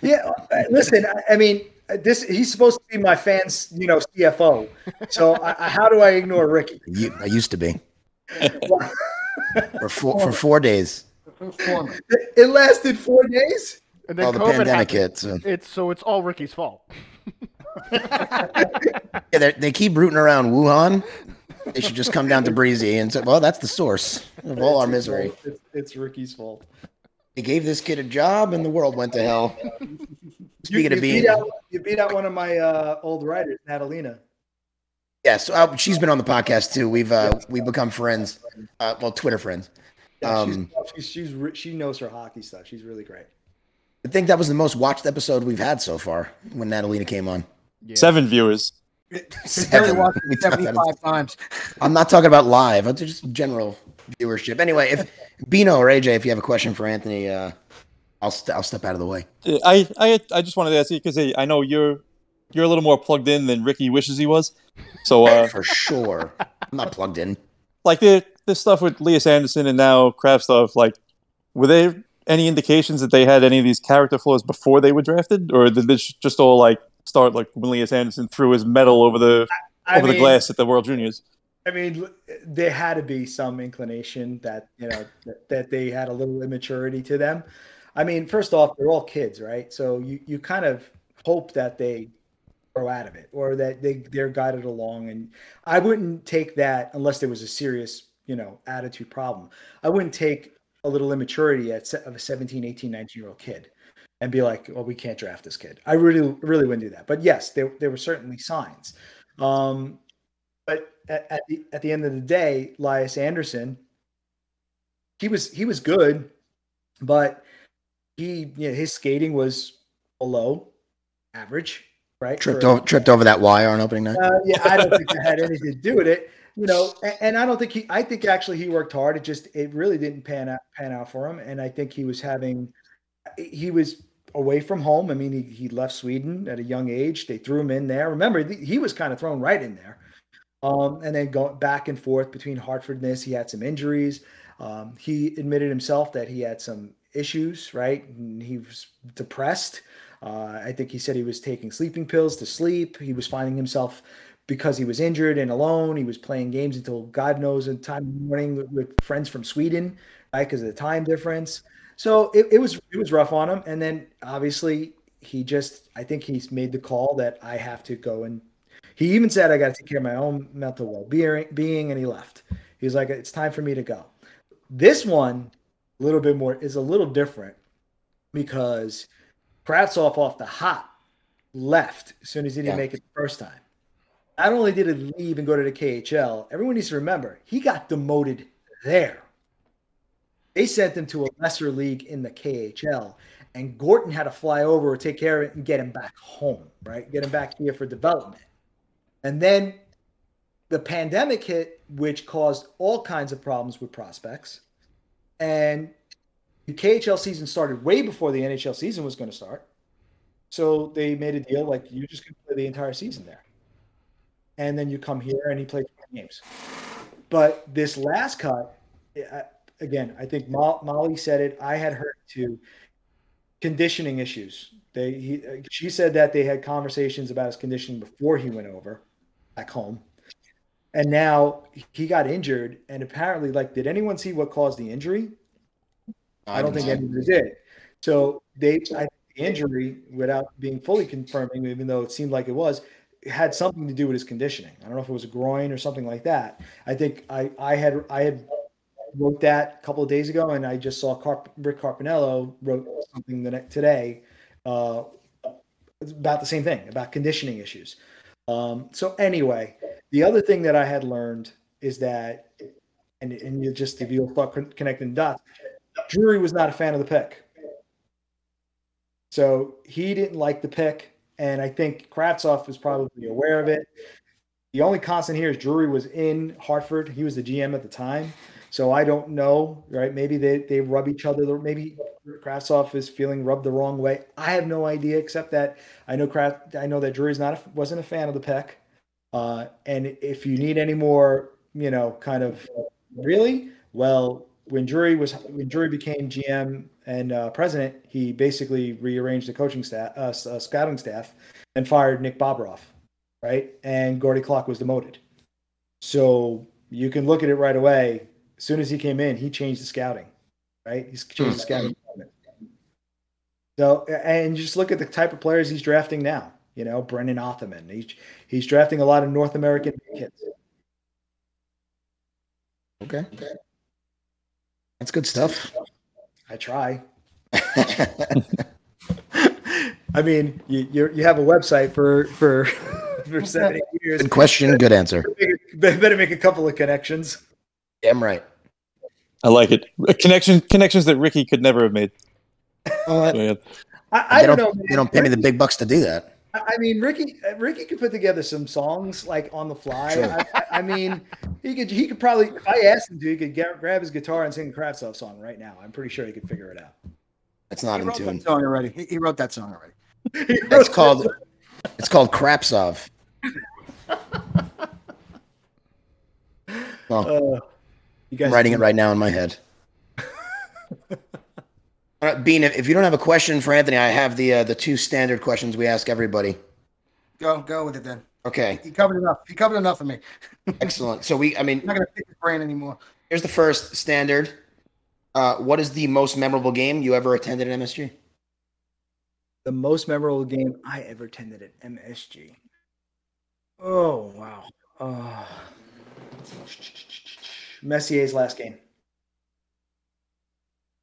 Yeah, uh, listen. I, I mean, uh, this he's supposed to be my fans. You know, CFO. So I, I, how do I ignore Ricky? You, I used to be for four for four days. It it lasted four days. And then All the COVID pandemic happened. hit. So. It's so it's all Ricky's fault. Yeah, they they keep rooting around Wuhan. They should just come down to Breezy and say, "Well, that's the source of all our misery." It's, it's Ricky's fault. They gave this kid a job, and the world went to hell. You, Speaking you of being, beat out, you beat out one of my uh, old writers, Natalina. yes, uh, she's been on the podcast too. We've uh, we've become friends. Uh, well, Twitter friends. Yeah, Um, she's, she's, she's re- she knows her hockey stuff. She's really great. I think that was the most watched episode we've had so far when Natalina came on. Yeah. Seven viewers. Seven. watched We it talked about 75 times. I'm not talking about live. I'm just general viewership. Anyway, if Bino or AJ, if you have a question for Anthony, uh, I'll st- I'll step out of the way. I, I, I just wanted to ask you because I know you're you're a little more plugged in than Ricky wishes he was. So, uh, For sure, I'm not plugged in. like the this stuff with Lias Andersson and now Kraft stuff, like were there any indications that they had any of these character flaws before they were drafted, or did this just all like start like when Lias Andersson threw his medal over the I over the glass at the World Juniors? I mean, there had to be some inclination that you know that, that they had a little immaturity to them. I mean, first off, they're all kids, right? So you you kind of hope that they grow out of it or that they they're guided along. And I wouldn't take that unless there was a serious you know attitude problem. I wouldn't take a little immaturity at of a 17, 18, 19 year old kid and be like, well, we can't draft this kid. I really, really wouldn't do that. But yes, there, there were certainly signs. Um, but at, at the at the end of the day, Lias Andersson, he was he was good, but he you know, his skating was below average, right? Tripped For- over tripped over that wire on opening night. uh, yeah, I don't think that had anything to do with it. You know, and, and I don't think he. I think actually he worked hard. It just it really didn't pan out pan out for him, and I think he was having he was away from home. I mean, he, he left Sweden at a young age. They threw him in there. Remember, he was kind of thrown right in there. Um, and then going back and forth between Hartford and this, he had some injuries. Um, he admitted himself that he had some issues, right? And he was depressed. Uh, I think he said he was taking sleeping pills to sleep. He was finding himself because he was injured and alone. He was playing games until God knows in time in the morning with, with friends from Sweden, right? Because of the time difference. So it, it was it was rough on him. And then obviously he just I think he's made the call that I have to go and he even said I got to take care of my own mental well being, and he left. He's like, it's time for me to go. This one, a little bit more, is a little different because Kravtsov off the hot left as soon as he didn't yeah. make it the first time. Not only did he leave and go to the KHL, everyone needs to remember he got demoted there. They sent him to a lesser league in the KHL, and Gorton had to fly over, or take care of it, and get him back home, right? Get him back here for development. And then the pandemic hit, which caused all kinds of problems with prospects. And the KHL season started way before the NHL season was going to start. So they made a deal like you just can play the entire season there. And then you come here and he plays games. But this last cut, again, I think Molly said it. I had heard too. Conditioning issues. They he, she said that they had conversations about his conditioning before he went over back home. And now he got injured, and apparently, like, did anyone see what caused the injury? I, I don't think anyone did. So they, I, the injury, without being fully confirming, even though it seemed like it was, it had something to do with his conditioning. I don't know if it was a groin or something like that. I think I, I had, I had wrote that a couple of days ago, and I just saw Rick Carpiniello wrote something today uh, about the same thing about conditioning issues. Um, so anyway, the other thing that I had learned is that, and, and you just if you'll start connecting dots, Drury was not a fan of the pick. So he didn't like the pick, and I think Kravtsov was probably aware of it. The only constant here is Drury was in Hartford. He was the GM at the time. So I don't know, right? Maybe they, they rub each other. Maybe Kravtsov is feeling rubbed the wrong way. I have no idea, except that I know Kraft. I know that Drury's not a, wasn't a fan of the pick. Uh, and if you need any more, you know, kind of really well, when Drury was when Drury became GM and uh, president, he basically rearranged the coaching staff, uh, uh, scouting staff, and fired Nick Bobrov, right? And Gordie Clark was demoted. So you can look at it right away as soon as he came in, he changed the scouting, right? He's changed hmm. the scouting. So, and just look at the type of players he's drafting now. You know, Brendan Othmann. He's he's drafting a lot of North American kids. Okay. That's good stuff. I try. I mean, you you have a website for for for seven eight years. Good question. Good answer. Better make a couple of connections. Damn right. I like it. Connection connections that Ricky could never have made. Well, I, I, I don't, don't, know. They don't pay me the big bucks to do that. I mean, Ricky, Ricky could put together some songs like on the fly. Sure. I, I, mean, he could, he could probably, if I asked him to, he could get, grab his guitar and sing a Kravtsov song right now. I'm pretty sure he could figure it out. That's not he in tune. song already. He, he, wrote that song already. it's called, it's called Krapsov. well, uh, I'm writing it right now in my head. All right, Bean, if you don't have a question for Anthony, I have the uh, the two standard questions we ask everybody. Go go with it then. Okay. He covered enough. He covered enough for me. Excellent. So we, I mean, I'm not gonna pick his brain anymore. Here's the first standard. Uh, what is the most memorable game you ever attended at MSG? The most memorable game I ever attended at MSG. Oh wow. Uh, Messier's last game.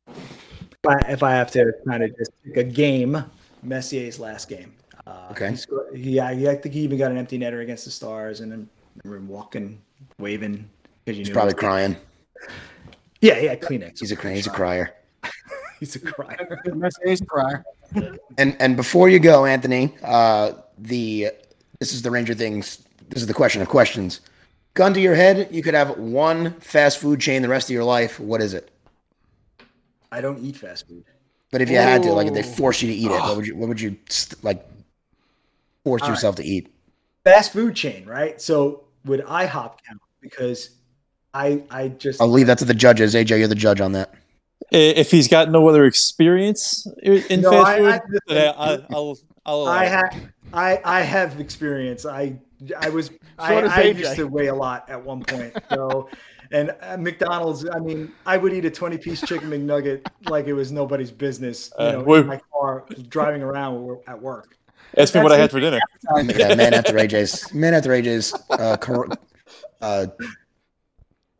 If I, if I have to kind of just pick a game, Messier's last game. Uh, okay. He, yeah, I think he even got an empty netter against the Stars, and then we're walking, waving. He's probably crying. Yeah, yeah, Kleenex. He's a he's a crier. he's a crier. Messier's a crier. and and before you go, Anthony, uh, the this is the Ranger things. This is the question of questions. Gun to your head, you could have one fast food chain the rest of your life. What is it? I don't eat fast food. But if you had to, like, if they Ooh. force you to eat it, what would you? What would you like? Force All right. yourself to eat? Fast food chain, right? So would IHOP count? Because I I just I'll leave that to the judges. AJ, you're the judge on that. If he's got no other experience in No, fast I- food, I- then I, I, I'll, I'll allow I have I I have experience. I I was I, I used to weigh a lot at one point. So and uh, McDonald's, I mean, I would eat a 20 piece chicken McNugget like it was nobody's business, you Uh, know, we're- in my car driving around at work. Ask me what I had for dinner. Yeah, man after AJ's man after AJ's uh, cor- uh,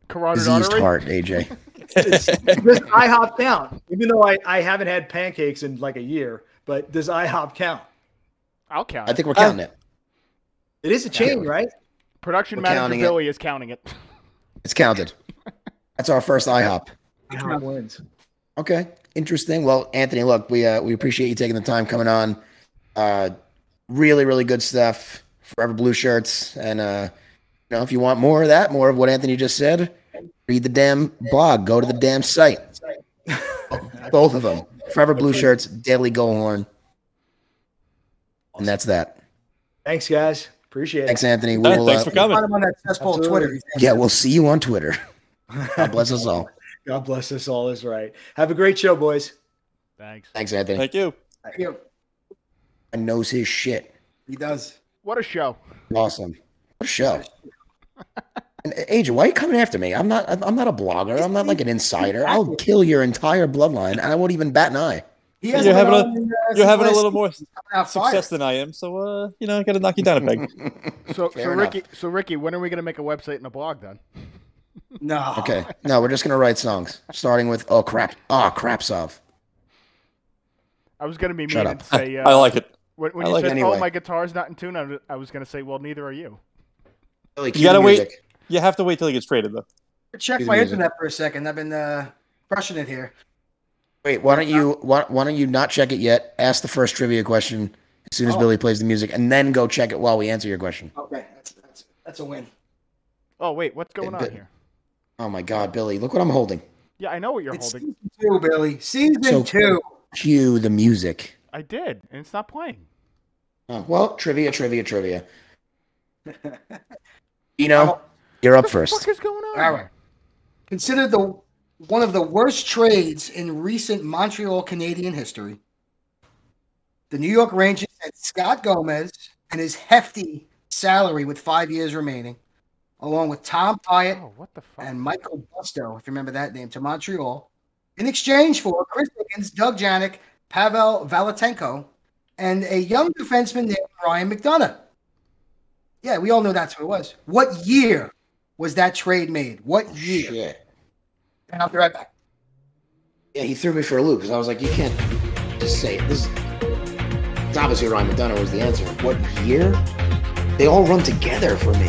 Carotid diseased artery. heart. AJ. It's, does IHOP count? Even though I, I haven't had pancakes in like a year, but does IHOP count? I'll count. I think we're counting it. It is a chain, right? Production we're manager counting. Billy is counting it. It's counted. That's our first IHOP. IHOP wins. Okay, interesting. Well, Anthony, look, we uh, we appreciate you taking the time coming on. Uh, really, really good stuff. Forever blue shirts, and uh, you know, if you want more of that, more of what Anthony just said, read the damn blog. Go to the damn site. Both of them. Forever blue shirts, Daily Goal Horn, and that's that. Thanks, guys. Appreciate Thanks, it. Thanks, Anthony. We Yeah, will, thanks uh, for coming. Find him on that cesspool of Twitter. Yeah, we'll see you on Twitter. God bless us all. God bless us all is right. Have a great show, boys. Thanks. Thanks, Anthony. Thank you. Yeah, I knows his shit. he does. What a show. Awesome. What a show. And uh, AJ, why are you coming after me? I'm not. I'm not a blogger. I'm not like an insider. I'll kill your entire bloodline, and I won't even bat an eye. He You're having a- on, uh, You're having a little more season. Coming out success fire. than I am, so uh, you know, I got to knock you down a peg. So, Fair so enough. Ricky, so Ricky, when are we gonna make a website and a blog then? No. Okay. No, we're just gonna write songs, starting with "Oh crap." Oh crap, Sov. I was gonna be Shut mean and say uh, I like it. when, when I you like said, it anyway. "Oh, my guitar's not in tune," I was, I was gonna say, "Well, neither are you." Billy, You gotta the wait. You have to wait till he gets traded, though. Check my music. internet for a second. I've been uh, crushing it here. Wait, why don't you? Why, why don't you not check it yet? Ask the first trivia question as soon as Oh. Billy plays the music, and then go check it while we answer your question. Okay, that's that's, that's a win. Oh wait, what's going on here? Oh my God, Billy, look what I'm holding. Yeah, I know what you're It's holding. season two, Billy. Season So- two. Cue the music. I did, and it's not playing. Oh, well, trivia, trivia, trivia. You know, you're up What the first. fuck is going on? All right. Consider the one of the worst trades in recent Montreal Canadiens history. The New York Rangers had Scott Gomez and his hefty salary with five years remaining, along with Tom Pyatt Oh, what the fuck? and Michael Busto, if you remember that name, to Montreal, in exchange for Chris Higgins, Doug Janik, Pavel Valentenko, and a young defenseman named Ryan McDonagh. Yeah, we all know that's who it was. What year was that trade made? What year? Shit. And I'll be right back. Yeah, he threw me for a loop because I was like, you can't just say it. This it's obviously Ryan McDonagh was the answer. What year? They all run together for me.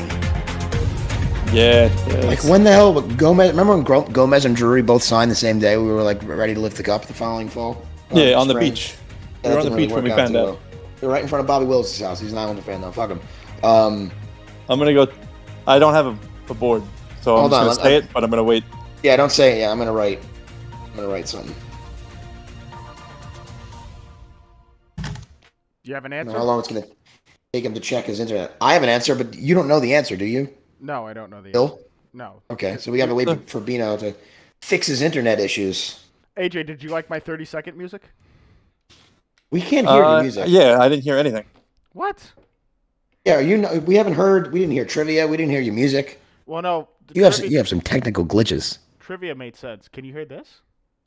Yeah. yeah, Like when the hell Gomez? Remember when Gomez and Drury both signed the same day? We were like ready to lift the cup the following fall. yeah, Uh, on the beach. Yeah, we were on the really beach when we found out. well. We were right in front of Bobby Wills' house. He's an Islander fan though. Fuck him. Um, I'm gonna go. I don't have a, a board, so I'm Hold just on, gonna let- say it. But I'm gonna wait. Yeah, don't say it. Yeah, I'm gonna write. I'm gonna write something. you have an answer? how long it's gonna take him to check his internet. I have an answer, but you don't know the answer, do you, No, I don't know the answer. No. Okay, so we got to wait for Bino to fix his internet issues. AJ, did you like my 30 second music? We can't hear Uh, the music. yeah, I didn't hear anything. What? Yeah, you know, we haven't heard. We didn't hear trivia. We didn't hear your music. Well, no. You have some, you have some technical glitches. Trivia made sense. Can you hear this?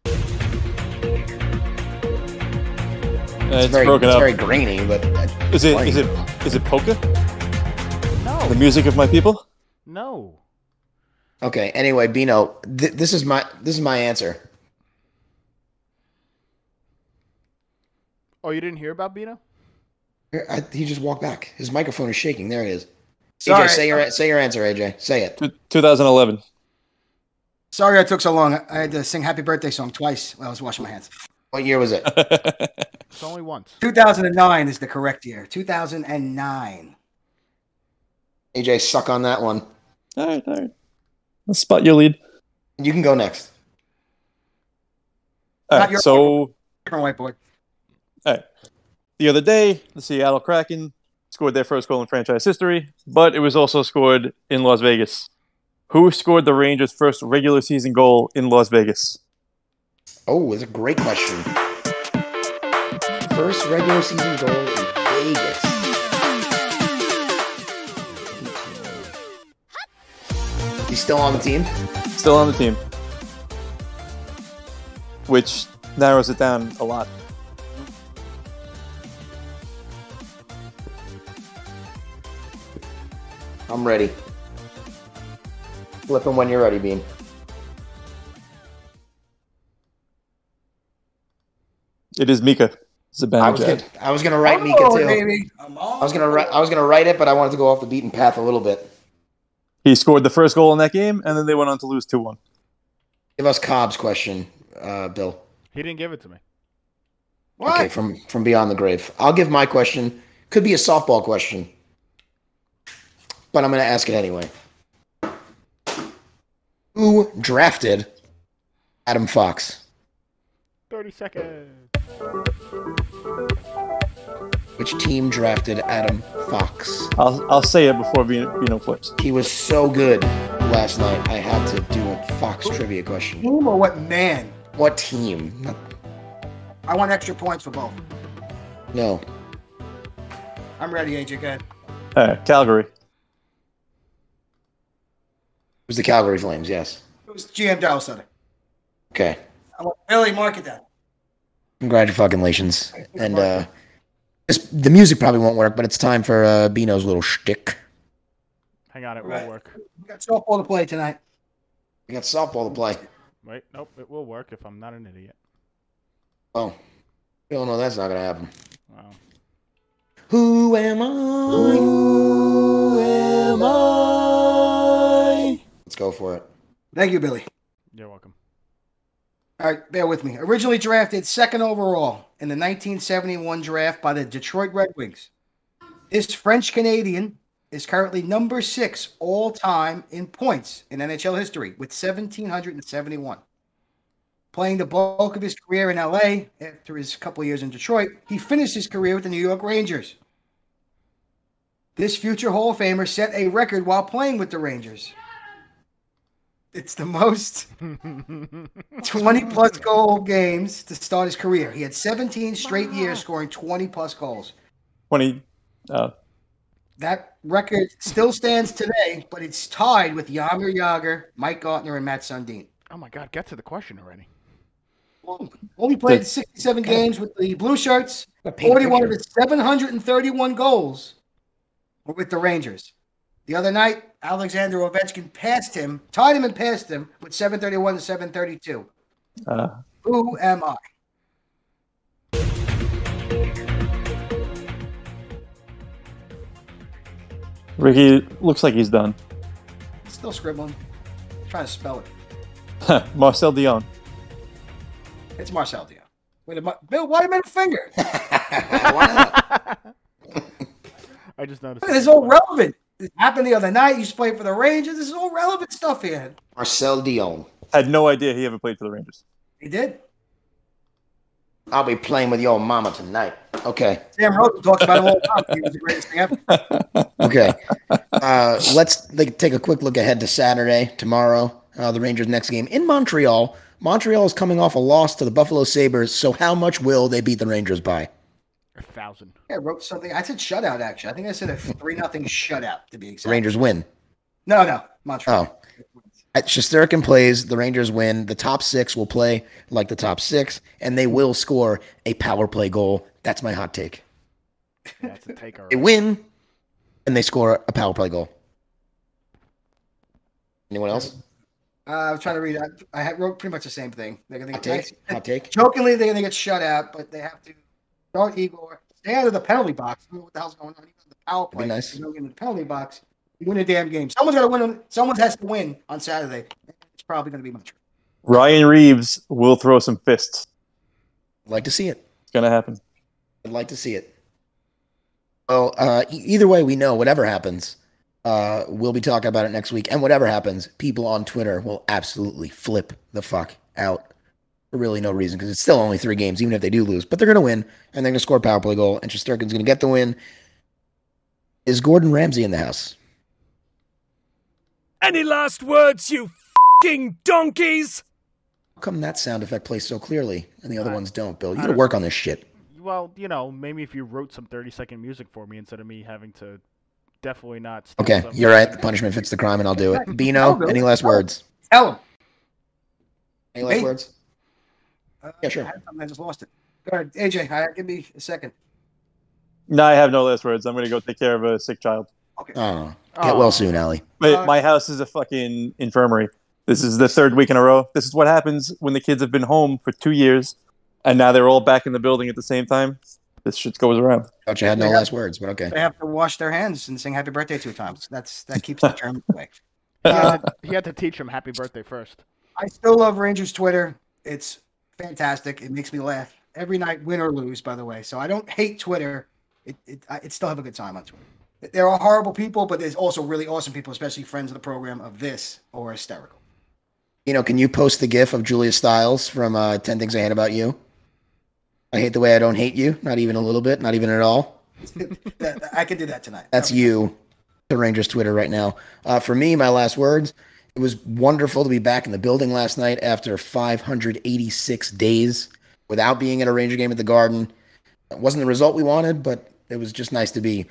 Uh, It's, it's very, broken it's up. very grainy, but Is it? playing. Is it? Is it polka? No. The music of my people? No. okay. Anyway, Bino, th- this is my this is my answer. Oh, you didn't hear about Bino? I, he just walked back. His microphone is shaking. There he is. Sorry. AJ, say your say your answer. AJ, say it. 2011. Sorry I took so long. I had to sing Happy Birthday song twice while I was washing my hands. What year was it? It's only once. 2009 is the correct year. 2009. AJ, suck on that one. all right, all right. Let's spot your lead. You can go next. All Not right, your so Different whiteboard. Hey. The other day, the Seattle Kraken scored their first goal in franchise history, but it was also scored in Las Vegas. Who scored the Rangers' first regular season goal in Las Vegas? Oh, it's a great question. First regular season goal in Vegas. He's still on the team. Still on the team. Which narrows it down a lot. I'm ready. Flip him when you're ready, Bean. It is Mika I was Zibanejad. gonna, I was gonna write Mika Oh, too. baby. I'm. I was gonna write. I was gonna write it, but I wanted to go off the beaten path a little bit. He scored the first goal in that game, and then they went on to lose 2 1. Give us Cobb's question, uh, Bill. He didn't give it to me. What? Okay, from from beyond the grave. I'll give my question. Could be a softball question, but I'm gonna ask it anyway. Who drafted Adam Fox? 30 seconds. Which team drafted Adam Fox? I'll, I'll say it before Vino, Vino flips. He was so good last night. I had to do a Fox trivia question. Team or what man? What team? I want extra points for both. No. I'm ready, AJ. Good. Uh, Calgary. It was the Calgary Flames, yes. It was GM Daryl Sutter. Okay. I want Billy, mark it down. Congratulations. And uh this, the music probably won't work, but it's time for uh Bino's little shtick. Hang on, it Right. will work. We got softball to play tonight. We got softball to play. Wait, nope, it will work if I'm not an idiot. Oh. you don't know that's not gonna happen. Wow. Who am I? Who am I? Let's go for it. Thank you, Billy. You're welcome. All right, bear with me. Originally drafted second overall in the 1971 draft by the Detroit Red Wings. This French Canadian is currently number six all time in points in NHL history with 1,771. Playing the bulk of his career in LA after his couple of years in Detroit, he finished his career with the New York Rangers. This future Hall of Famer set a record while playing with the Rangers. It's the most 20 plus goal games to start his career. He had 17 straight years scoring 20 plus goals. 20. Uh, That record still stands today, but it's tied with Yamir Jagr, Mike Gartner, and Matt Sundin. Oh my God, get to the question already. Only played Good. 67 games with the Blue Shirts. Gotta paint 41 of picture. his 731 goals were with the Rangers. The other night, Alexander Ovechkin passed him, tied him and passed him with 731 to 732. uh, Who am I? Ricky looks like he's done. Still scribbling. trying to spell it. Marcel Dionne. It's Marcel Dionne. Wait a minute. Bill, why middle finger? Why not? I just noticed. This is all relevant. This happened the other night. You used to play for the Rangers. This is all relevant stuff here. Marcel Dionne. Had no idea he ever played for the Rangers. He did. I'll be playing with your mama tonight. Okay. Sam Rosen talks about him all the time. He was the greatest thing ever. Okay. Uh, let's like, take a quick look ahead to Saturday, tomorrow. Uh, the Rangers' next game in Montreal. Montreal is coming off a loss to the Buffalo Sabres. So, how much will they beat the Rangers by? A thousand. I wrote something. I said shutout, actually. I think I said a 3 nothing shutout, to be exact. Rangers win. No, no. Montreal. Oh. At Shesterkin plays, the Rangers win. The top six will play like the top six, and they will score a power play goal. That's my hot take. That's a take They win, and they score a power play goal. Anyone else? Uh, I was trying to read. I, I wrote pretty much the same thing. They're going Hot take? get Hot take? jokingly. They're going to get shut out, but they have to start Igor, stay out of the penalty box. I don't know what the hell's going on. Even the power be play. nice. You don't get in the penalty box. You win a damn game. Someone's got to win. on- Someone has to win on Saturday. It's probably going to be Montreal. Ryan Reaves will throw some fists. I'd like to see it. It's going to happen. I'd like to see it. Well, uh, e- either way, we know whatever happens, uh, we'll be talking about it next week. And whatever happens, people on Twitter will absolutely flip the fuck out. For really no reason because it's still only three games, even if they do lose. But they're going to win, and they're going to score a power play goal, and Shesterkin's going to get the win. Is Gordon Ramsay in the house? Any last words, you fing donkeys? How come that sound effect plays so clearly and the other I- ones don't, Bill? You got to work on this shit. Well, you know, maybe if you wrote some 30 second music for me instead of me having to definitely not. Okay, some- you're right. The punishment fits the crime, and I'll do it. Bino, Bill. any last words? Tell him. Any last Me? words? Uh, Yeah, sure. I, I just lost it. Go ahead, AJ. I, give me a second. No, I have no last words. I'm going to go take care of a sick child. Okay. Oh, get well soon, Allie. But Uh, my house is a fucking infirmary. This is the third week in a row. This is what happens when the kids have been home for two years, and now they're all back in the building at the same time. This shit goes around. Thought you had no Yeah. last words, but okay. They have to wash their hands and sing "Happy Birthday" two times. That's that keeps the germ away. He had, to, he had to teach him happy birthday first. I still love Rangers Twitter. It's fantastic. It makes me laugh every night, win or lose. By the way, so I don't hate Twitter. It it, I it still have a good time on Twitter. There are horrible people, but there's also really awesome people, especially friends of the program of this or hysterical. You know, can you post the gif of Julia Stiles from uh, 10 Things I Hate About You? I hate the way I don't hate you. Not even a little bit. Not even at all. I could do that tonight. That's you, the Rangers Twitter right now. Uh, for me, my last words. It was wonderful to be back in the building last night after 586 days without being at a Ranger game at the Garden. It wasn't the result we wanted, but it was just nice to be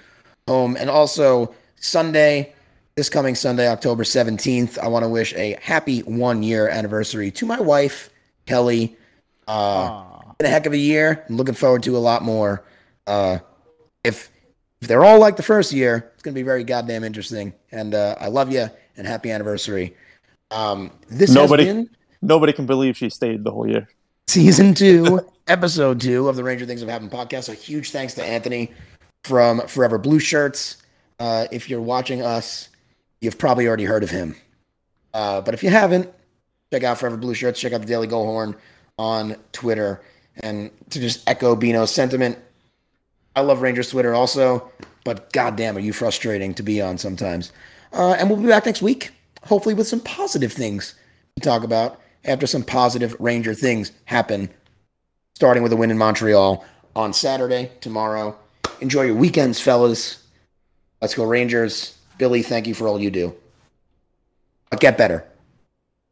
home. And also, Sunday, this coming Sunday, October 17th, I want to wish a happy one year anniversary to my wife, Kelly. Uh, been a heck of a year. I'm looking forward to a lot more. Uh, if if they're all like the first year, it's gonna be very goddamn interesting. And uh, I love you and happy anniversary. Um, this Nobody- been Nobody can believe she stayed the whole year. season two, episode two of the Ranger Things Have Happened podcast. A huge thanks to Anthony from Forever Blue Shirts. Uh, if you're watching us, you've probably already heard of him. Uh, but if you haven't, check out Forever Blue Shirts. Check out the Daily Goal Horn on Twitter. And to just echo Bino's sentiment, I love Rangers Twitter also, but goddamn, are you frustrating to be on sometimes. Uh, and we'll be back next week, hopefully with some positive things to talk about after some positive Ranger things happen, starting with a win in Montreal on Saturday, tomorrow. Enjoy your weekends, fellas. Let's go, Rangers. Billy, thank you for all you do. But get better.